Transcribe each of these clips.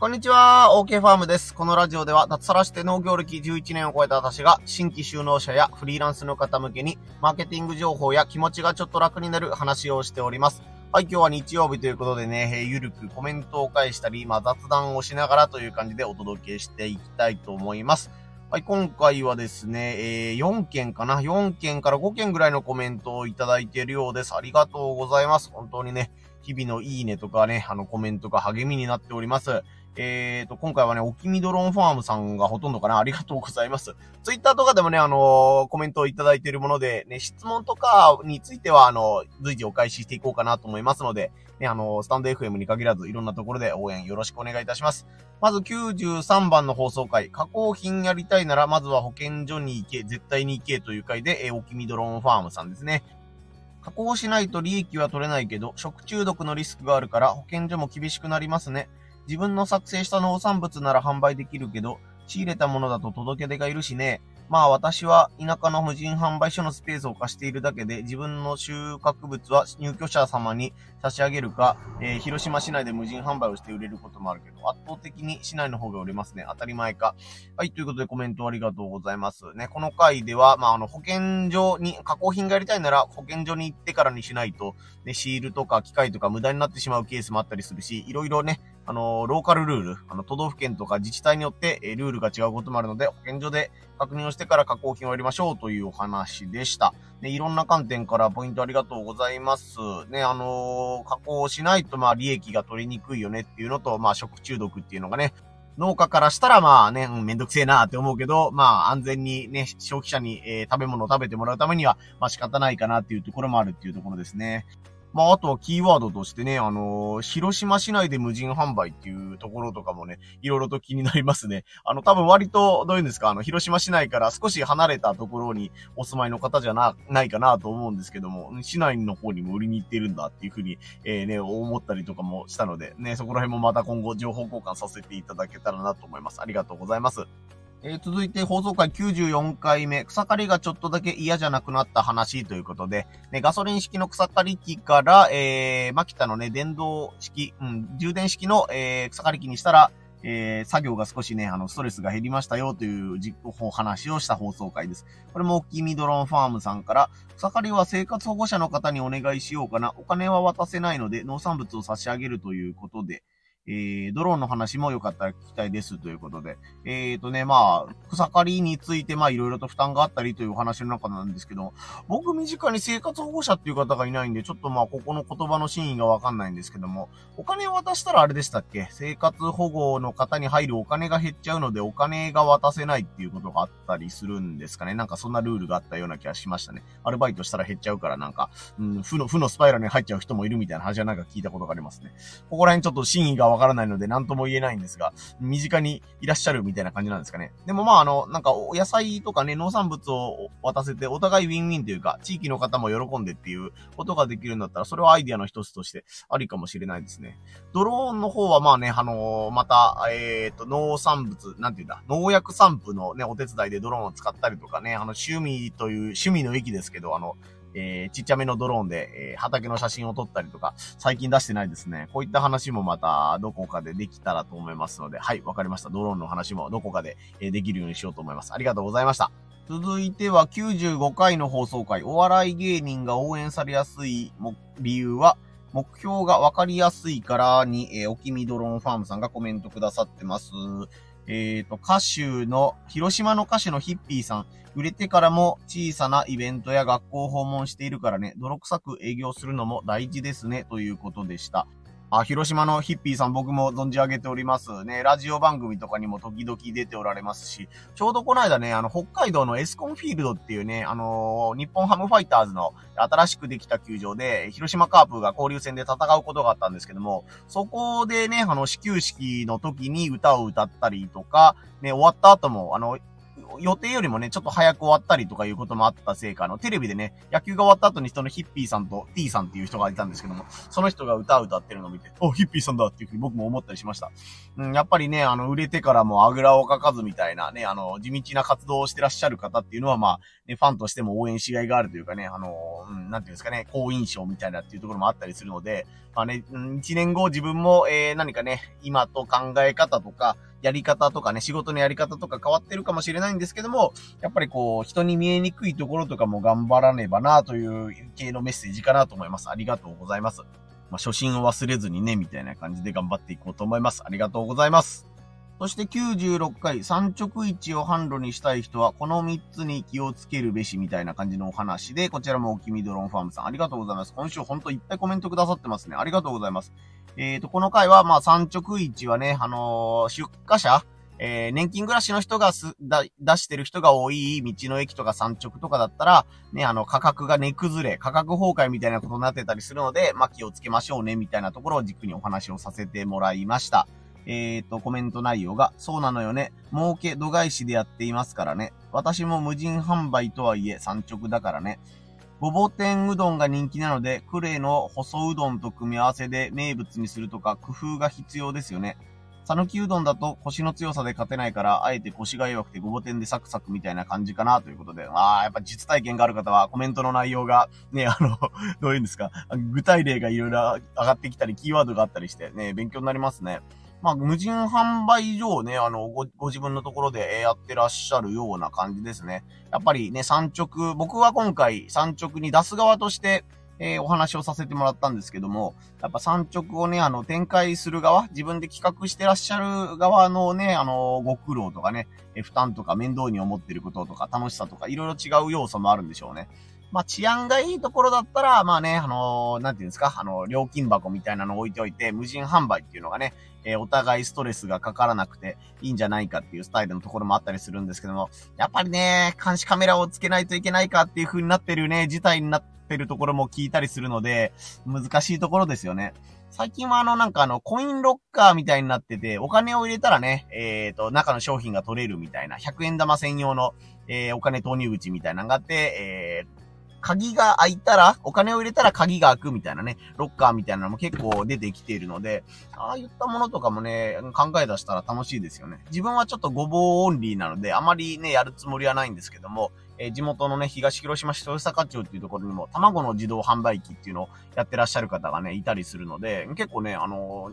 こんにちは、OK ファームです。このラジオでは、脱サラして農業歴11年を超えた私が、新規就農者やフリーランスの方向けに、マーケティング情報や気持ちがちょっと楽になる話をしております。はい、今日は日曜日ということでね、ゆるくコメントを返したり、まあ、雑談をしながらという感じでお届けしていきたいと思います。はい、今回はですね、えー、4件かな ?4 件から5件ぐらいのコメントをいただいているようです。ありがとうございます。本当にね、日々のいいねとかね、あのコメントが励みになっております。えーと、今回はね、おきみドローンファームさんがほとんどかなありがとうございます。ツイッターとかでもね、あのー、コメントをいただいているもので、ね、質問とかについては、あの、随時お返ししていこうかなと思いますので、ね、あの、スタンド FM に限らず、いろんなところで応援よろしくお願いいたします。まず93番の放送回、加工品やりたいなら、まずは保健所に行け、絶対に行けという回で、えー、おきみドローンファームさんですね。加工しないと利益は取れないけど、食中毒のリスクがあるから保健所も厳しくなりますね。自分の作成した農産物なら販売できるけど、仕入れたものだと届け出がいるしね。まあ私は田舎の無人販売所のスペースを貸しているだけで、自分の収穫物は入居者様に差し上げるか、えー、広島市内で無人販売をして売れることもあるけど、圧倒的に市内の方が売れますね。当たり前か。はい、ということでコメントありがとうございます。ね、この回では、まああの保健所に、加工品がやりたいなら保健所に行ってからにしないと、ね、シールとか機械とか無駄になってしまうケースもあったりするし、いろいろね、あの、ローカルルール、あの、都道府県とか自治体によって、えルールが違うこともあるので、保健所で確認をしてから加工品をやりましょうというお話でした。ね、いろんな観点からポイントありがとうございます。ね、あのー、加工しないと、まあ、利益が取りにくいよねっていうのと、まあ、食中毒っていうのがね、農家からしたらまあね、うん、めんどくせえなって思うけど、まあ安全にね、消費者に、えー、食べ物を食べてもらうためには、まあ仕方ないかなっていうところもあるっていうところですね。まあ、あとはキーワードとしてね、あのー、広島市内で無人販売っていうところとかもね、いろいろと気になりますね。あの、多分割と、どういうんですか、あの、広島市内から少し離れたところにお住まいの方じゃな、ないかなと思うんですけども、市内の方にも売りに行ってるんだっていうふうに、えー、ね、思ったりとかもしたので、ね、そこら辺もまた今後情報交換させていただけたらなと思います。ありがとうございます。えー、続いて放送回94回目、草刈りがちょっとだけ嫌じゃなくなった話ということで、ね、ガソリン式の草刈り機から、えー、マキタのね、電動式、うん、充電式の、えー、草刈り機にしたら、えー、作業が少しね、あの、ストレスが減りましたよという実行話をした放送回です。これも、大きみドロンファームさんから、草刈りは生活保護者の方にお願いしようかな。お金は渡せないので、農産物を差し上げるということで、えー、ドローンの話もよかったら聞きたいですということで、えーとね、まあ、草刈りについて、まあ、いろいろと負担があったりというお話の中なんですけど、僕身近に生活保護者っていう方がいないんで、ちょっとまあ、ここの言葉の真意がわかんないんですけども、お金を渡したらあれでしたっけ？生活保護の方に入るお金が減っちゃうので、お金が渡せないっていうことがあったりするんですかね？なんかそんなルールがあったような気がしましたね。アルバイトしたら減っちゃうからなんか、うん、負の、負のスパイラルに入っちゃう人もいるみたいな話はなんか聞いたことがありますね。ここら辺ちょっと真意がわからないので、なんとも言えないんですが、身近にいらっしゃるみたいな感じなんですかね。でもまああの、なんかお野菜とかね、農産物を渡せて、お互いウィンウィンというか、地域の方も喜んでっていうことができるんだったら、それはアイディアの一つとしてありかもしれないですね。ドローンの方はまあね、あのー、また、えっ、ー、と、農産物、なんていうんだ、農薬散布のね、お手伝いでドローンを使ったりとかね、あの、趣味という、趣味の域ですけど、あの、えー、ちっちゃめのドローンで、えー、畑の写真を撮ったりとか、最近出してないですね。こういった話もまた、どこかでできたらと思いますので、はい、わかりました。ドローンの話もどこかで、えー、できるようにしようと思います。ありがとうございました。続いては95回の放送回、お笑い芸人が応援されやすい理由は、目標がわかりやすいからに、えー、おきみドローンファームさんがコメントくださってます。えっ、ー、と、歌手の、広島の歌手のヒッピーさん、売れてからも小さなイベントや学校を訪問しているからね、泥臭く営業するのも大事ですね、ということでした。あ、広島のヒッピーさん僕も存じ上げておりますね。ラジオ番組とかにも時々出ておられますし、ちょうどこの間ね、あの、北海道のエスコンフィールドっていうね、あのー、日本ハムファイターズの新しくできた球場で、広島カープが交流戦で戦うことがあったんですけども、そこでね、あの、始球式の時に歌を歌ったりとか、ね、終わった後も、あの、予定よりもね、ちょっと早く終わったりとかいうこともあったせいか、あの、テレビでね、野球が終わった後にそのヒッピーさんと T さんっていう人がいたんですけども、その人が歌を歌ってるのを見て、お、ヒッピーさんだっていうふうに僕も思ったりしました。うん、やっぱりね、あの、売れてからもあぐらをかかずみたいなね、あの、地道な活動をしてらっしゃる方っていうのは、まあ、ね、ファンとしても応援しがいがあるというかね、あの、うん、なんていうんですかね、好印象みたいなっていうところもあったりするので、まあね、一年後自分も、えー、何かね、今と考え方とか、やり方とかね、仕事のやり方とか変わってるかもしれないんですけども、やっぱりこう、人に見えにくいところとかも頑張らねばなという系のメッセージかなと思います。ありがとうございます。まあ、初心を忘れずにね、みたいな感じで頑張っていこうと思います。ありがとうございます。そして96回、三直位置を販路にしたい人は、この3つに気をつけるべしみたいな感じのお話で、こちらもおきみドロンファームさん、ありがとうございます。今週ほんといっぱいコメントくださってますね。ありがとうございます。えっ、ー、と、この回は、まあ、三直位置はね、あのー、出荷者えー、年金暮らしの人がす、だ、出してる人が多い道の駅とか産直とかだったら、ね、あの、価格が値崩れ、価格崩壊みたいなことになってたりするので、まあ、気をつけましょうね、みたいなところを軸にお話をさせてもらいました。えっ、ー、と、コメント内容が、そうなのよね。儲け度外視でやっていますからね。私も無人販売とはいえ産直だからね。ごぼ天うどんが人気なので、クレの細うどんと組み合わせで名物にするとか工夫が必要ですよね。讃岐うどんだと腰の強さで勝てないから、あえて腰が弱くてごぼ天でサクサクみたいな感じかなということで、ああ、やっぱ実体験がある方はコメントの内容が、ね、あの、どういうんですか、具体例がいろいろ上がってきたり、キーワードがあったりして、ね、勉強になりますね。まあ、無人販売所をね、あの、ご、ご自分のところでやってらっしゃるような感じですね。やっぱりね、産直、僕は今回産直に出す側として、えー、お話をさせてもらったんですけども、やっぱ産直をね、あの、展開する側、自分で企画してらっしゃる側のね、あの、ご苦労とかね、負担とか面倒に思ってることとか楽しさとか、いろいろ違う要素もあるんでしょうね。まあ、治安がいいところだったら、まあね、あのー、なんていうんですか、あの、料金箱みたいなのを置いておいて、無人販売っていうのがね、えー、お互いストレスがかからなくていいんじゃないかっていうスタイルのところもあったりするんですけども、やっぱりね、監視カメラをつけないといけないかっていう風になってるね、事態になってるところも聞いたりするので、難しいところですよね。最近はあのなんかあのコインロッカーみたいになってて、お金を入れたらね、えっ、ー、と、中の商品が取れるみたいな、100円玉専用の、えー、お金投入口みたいなのがあって、えー、鍵が開いたら、お金を入れたら鍵が開くみたいなね、ロッカーみたいなのも結構出てきているので、ああいったものとかもね、考え出したら楽しいですよね。自分はちょっとごぼうオンリーなので、あまりね、やるつもりはないんですけども、え、地元のね、東広島市豊坂町っていうところにも、卵の自動販売機っていうのをやってらっしゃる方がね、いたりするので、結構ね、あの、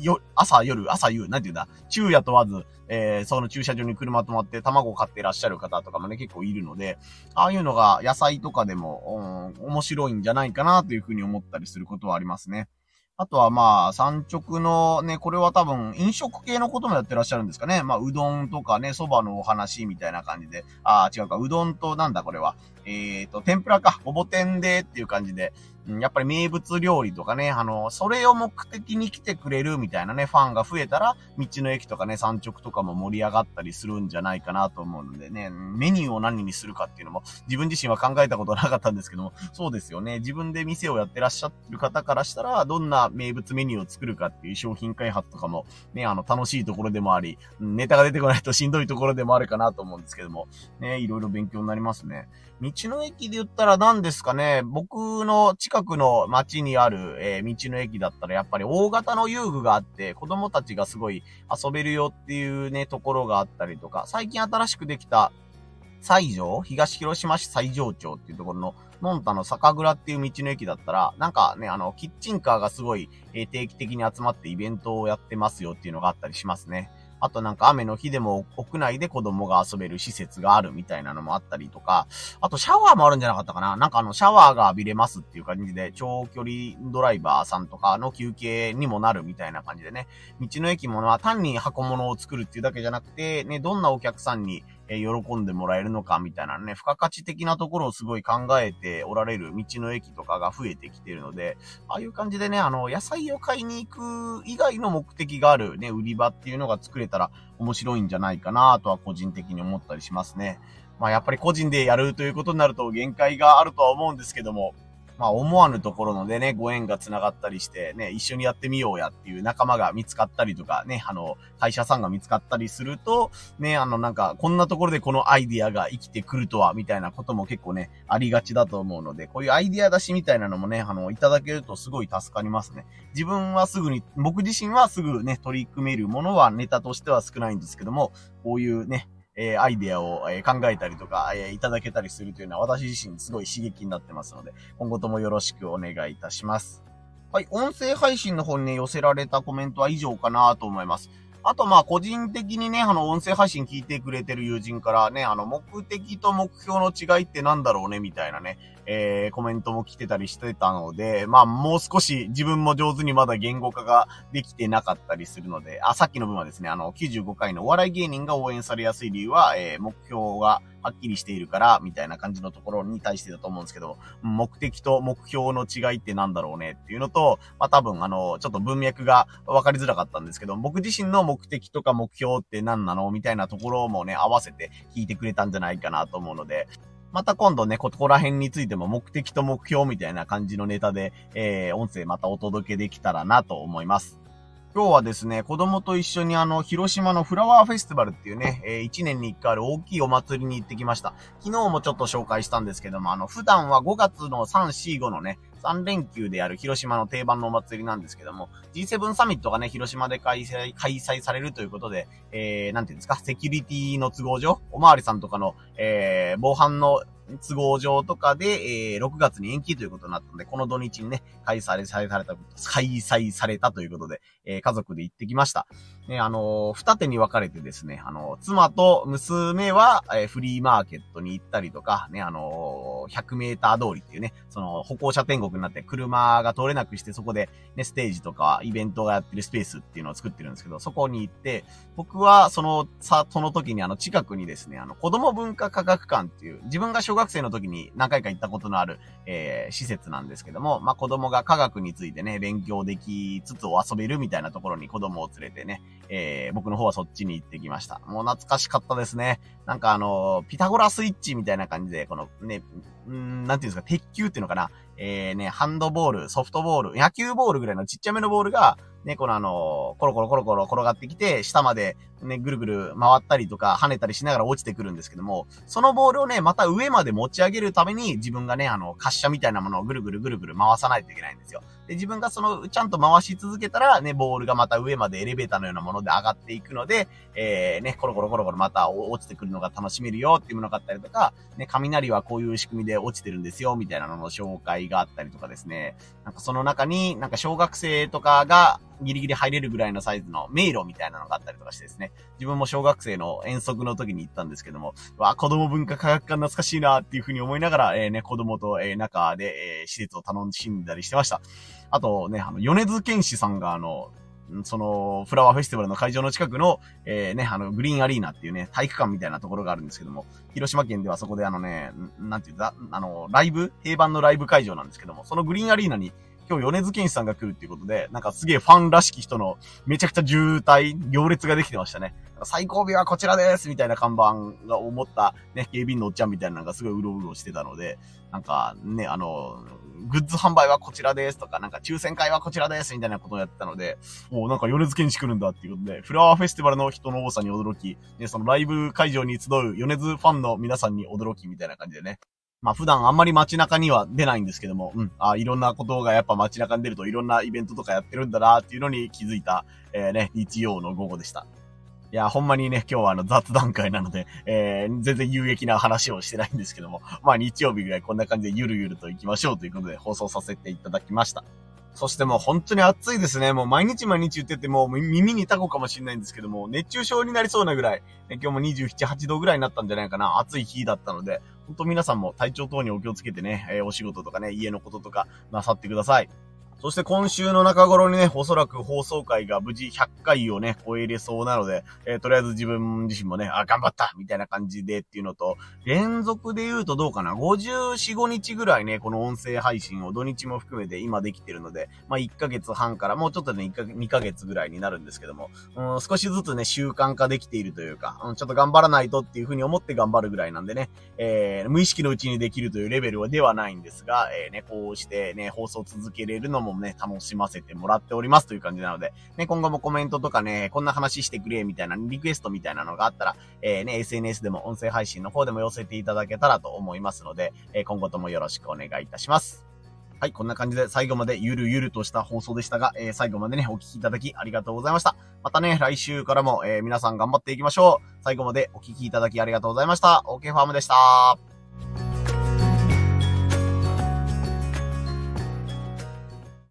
よ、朝、夜、朝、夕、なんていうんだ、昼夜問わず、えー、その駐車場に車止まって卵を買ってらっしゃる方とかもね、結構いるので、ああいうのが野菜とかでも、うん、面白いんじゃないかなというふうに思ったりすることはありますね。あとはまあ、産直のね、これは多分飲食系のこともやってらっしゃるんですかね。まあ、うどんとかね、蕎麦のお話みたいな感じで。ああ、違うか、うどんとなんだこれは。えっ、ー、と、天ぷらか、ごぼ天でっていう感じで、うん、やっぱり名物料理とかね、あの、それを目的に来てくれるみたいなね、ファンが増えたら、道の駅とかね、産直とかも盛り上がったりするんじゃないかなと思うのでね、メニューを何にするかっていうのも、自分自身は考えたことなかったんですけども、そうですよね。自分で店をやってらっしゃってる方からしたら、どんな名物メニューを作るかっていう商品開発とかも、ね、あの、楽しいところでもあり、ネタが出てこないとしんどいところでもあるかなと思うんですけども、ね、いろいろ勉強になりますね。道の駅で言ったら何ですかね、僕の近くの街にある、えー、道の駅だったらやっぱり大型の遊具があって、子供たちがすごい遊べるよっていうね、ところがあったりとか、最近新しくできた西条？東広島市西条町っていうところの、ノンタの酒蔵っていう道の駅だったら、なんかね、あの、キッチンカーがすごい、え、定期的に集まってイベントをやってますよっていうのがあったりしますね。あとなんか雨の日でも屋内で子供が遊べる施設があるみたいなのもあったりとか、あとシャワーもあるんじゃなかったかな。なんかあのシャワーが浴びれますっていう感じで、長距離ドライバーさんとかの休憩にもなるみたいな感じでね、道の駅ものは単に箱物を作るっていうだけじゃなくて、ね、どんなお客さんにえ喜んでもらえるのかみたいなね、付加価値的なところをすごい考えておられる道の駅とかが増えてきてるので、ああいう感じでね、あの、野菜を買いに行く以外の目的があるね、売り場っていうのが作れたら面白いんじゃないかなとは個人的に思ったりしますね。まあやっぱり個人でやるということになると限界があるとは思うんですけども、まあ思わぬところのでね、ご縁が繋がったりして、ね、一緒にやってみようやっていう仲間が見つかったりとか、ね、あの、会社さんが見つかったりすると、ね、あのなんか、こんなところでこのアイディアが生きてくるとは、みたいなことも結構ね、ありがちだと思うので、こういうアイディア出しみたいなのもね、あの、いただけるとすごい助かりますね。自分はすぐに、僕自身はすぐね、取り組めるものはネタとしては少ないんですけども、こういうね、えー、アイデアを、えー、考えたりとか、えー、いただけたりするというのは私自身すごい刺激になってますので、今後ともよろしくお願いいたします。はい、音声配信の方にね、寄せられたコメントは以上かなと思います。あと、まあ、個人的にね、あの、音声配信聞いてくれてる友人からね、あの、目的と目標の違いって何だろうね、みたいなね、えー、コメントも来てたりしてたので、まあ、もう少し自分も上手にまだ言語化ができてなかったりするので、あ、さっきの分はですね、あの、95回のお笑い芸人が応援されやすい理由は、えー、目標がはっきりしているから、みたいな感じのところに対してだと思うんですけど、目的と目標の違いってなんだろうねっていうのと、まあ、多分、あの、ちょっと文脈が分かりづらかったんですけど、僕自身の目的とか目標って何なの？みたいなところもね、合わせて聞いてくれたんじゃないかなと思うので、また今度ね、ここら辺についても目的と目標みたいな感じのネタで、えー、音声またお届けできたらなと思います。今日はですね、子供と一緒にあの、広島のフラワーフェスティバルっていうね、えー、1年に1回ある大きいお祭りに行ってきました。昨日もちょっと紹介したんですけども、あの、普段は5月の3、4、5のね、3連休である広島の定番のお祭りなんですけども、G7 サミットがね、広島で開催、開催されるということで、えー、なんていうんですか、セキュリティの都合上、おまわりさんとかの、えー、防犯の都合上とかで、えー、6月に延期ということになったので、この土日にね、開催された、開催されたということで、えー、家族で行ってきました。ね、あのー、二手に分かれてですね、あのー、妻と娘は、えー、フリーマーケットに行ったりとか、ね、あのー、100メーター通りっていうね、その、歩行者天国になって車が通れなくして、そこで、ね、ステージとか、イベントがやってるスペースっていうのを作ってるんですけど、そこに行って、僕は、その、さ、その時にあの、近くにですね、あの、子供文化科学館っていう、自分が小学生の時に何回か行ったことのある、えー、施設なんですけども、まあ、子供が科学についてね、勉強できつつ遊べるみたいなところに子供を連れてね、えー、僕の方はそっちに行ってきました。もう懐かしかったですね。なんかあの、ピタゴラスイッチみたいな感じで、このね、んなんていうんですか、鉄球っていうのかな。えー、ね、ハンドボール、ソフトボール、野球ボールぐらいのちっちゃめのボールが、ね、このあの、コロコロコロコロ転がってきて、下までね、ぐるぐる回ったりとか、跳ねたりしながら落ちてくるんですけども、そのボールをね、また上まで持ち上げるために、自分がね、あの、滑車みたいなものをぐるぐるぐるぐる回さないといけないんですよ。で、自分がその、ちゃんと回し続けたら、ね、ボールがまた上までエレベーターのようなもので上がっていくので、えー、ね、コロコロコロコロまた落ちてくるのが楽しめるよっていうものがあったりとか、ね、雷はこういう仕組みで落ちてるんですよ、みたいなのの紹介があったりとかですね。なんかその中に、なんか小学生とかが、ギリギリ入れるぐらいのサイズの迷路みたいなのがあったりとかしてですね。自分も小学生の遠足の時に行ったんですけども、わ、子供文化科学館懐かしいなっていうふうに思いながら、えー、ね、子供と、えー、中で、えー、施設を楽しんだりしてました。あとね、あの、米津玄師さんがあの、その、フラワーフェスティバルの会場の近くの、えー、ね、あの、グリーンアリーナっていうね、体育館みたいなところがあるんですけども、広島県ではそこであのね、なんていうんだ、あの、ライブ定番のライブ会場なんですけども、そのグリーンアリーナに今日米津玄師さんが来るっていうことで、なんかすげえファンらしき人のめちゃくちゃ渋滞、行列ができてましたね。最後尾はこちらですみたいな看板が思ったね、警備員のおっちゃんみたいなのがすごいうろうろしてたので、なんかね、あの、グッズ販売はこちらですとか、なんか抽選会はこちらですみたいなことをやってたので、おなんか米津玄師来るんだっていうことで、フラワーフェスティバルの人の多さに驚き、ね、そのライブ会場に集う米津ファンの皆さんに驚きみたいな感じでね、まあ普段あんまり街中には出ないんですけども、うん、あいろんなことがやっぱ街中に出るといろんなイベントとかやってるんだなっていうのに気づいた、えー、ね、日曜の午後でした。いや、ほんまにね、今日はあの雑談会なので、えー、全然有益な話をしてないんですけども、まあ日曜日ぐらいこんな感じでゆるゆると行きましょうということで放送させていただきました。そしてもう本当に暑いですね。もう毎日毎日言ってても耳にタコかもしれないんですけども、熱中症になりそうなぐらい、ね、今日も27、8度ぐらいになったんじゃないかな。暑い日だったので、本当皆さんも体調等にお気をつけてね、えー、お仕事とかね、家のこととかなさってください。そして今週の中頃にね、おそらく放送回が無事100回をね、超えれそうなので、えー、とりあえず自分自身もね、あ、頑張ったみたいな感じでっていうのと、連続で言うとどうかな ?54、5日ぐらいね、この音声配信を土日も含めて今できてるので、まあ1ヶ月半からもうちょっとね、1ヶ2ヶ月ぐらいになるんですけども、うん、少しずつね、習慣化できているというか、うん、ちょっと頑張らないとっていう風に思って頑張るぐらいなんでね、えー、無意識のうちにできるというレベルではないんですが、えー、ね、こうしてね、放送続けれるのももね、楽しませてもらっておりますという感じなので、ね、今後もコメントとかね、こんな話してくれ、みたいな、リクエストみたいなのがあったら、えー、ね、SNS でも音声配信の方でも寄せていただけたらと思いますので、えー、今後ともよろしくお願いいたします。はい、こんな感じで最後までゆるゆるとした放送でしたが、えー、最後までね、お聞きいただきありがとうございました。またね、来週からも、えー、皆さん頑張っていきましょう。最後までお聞きいただきありがとうございました。OK ファームでした。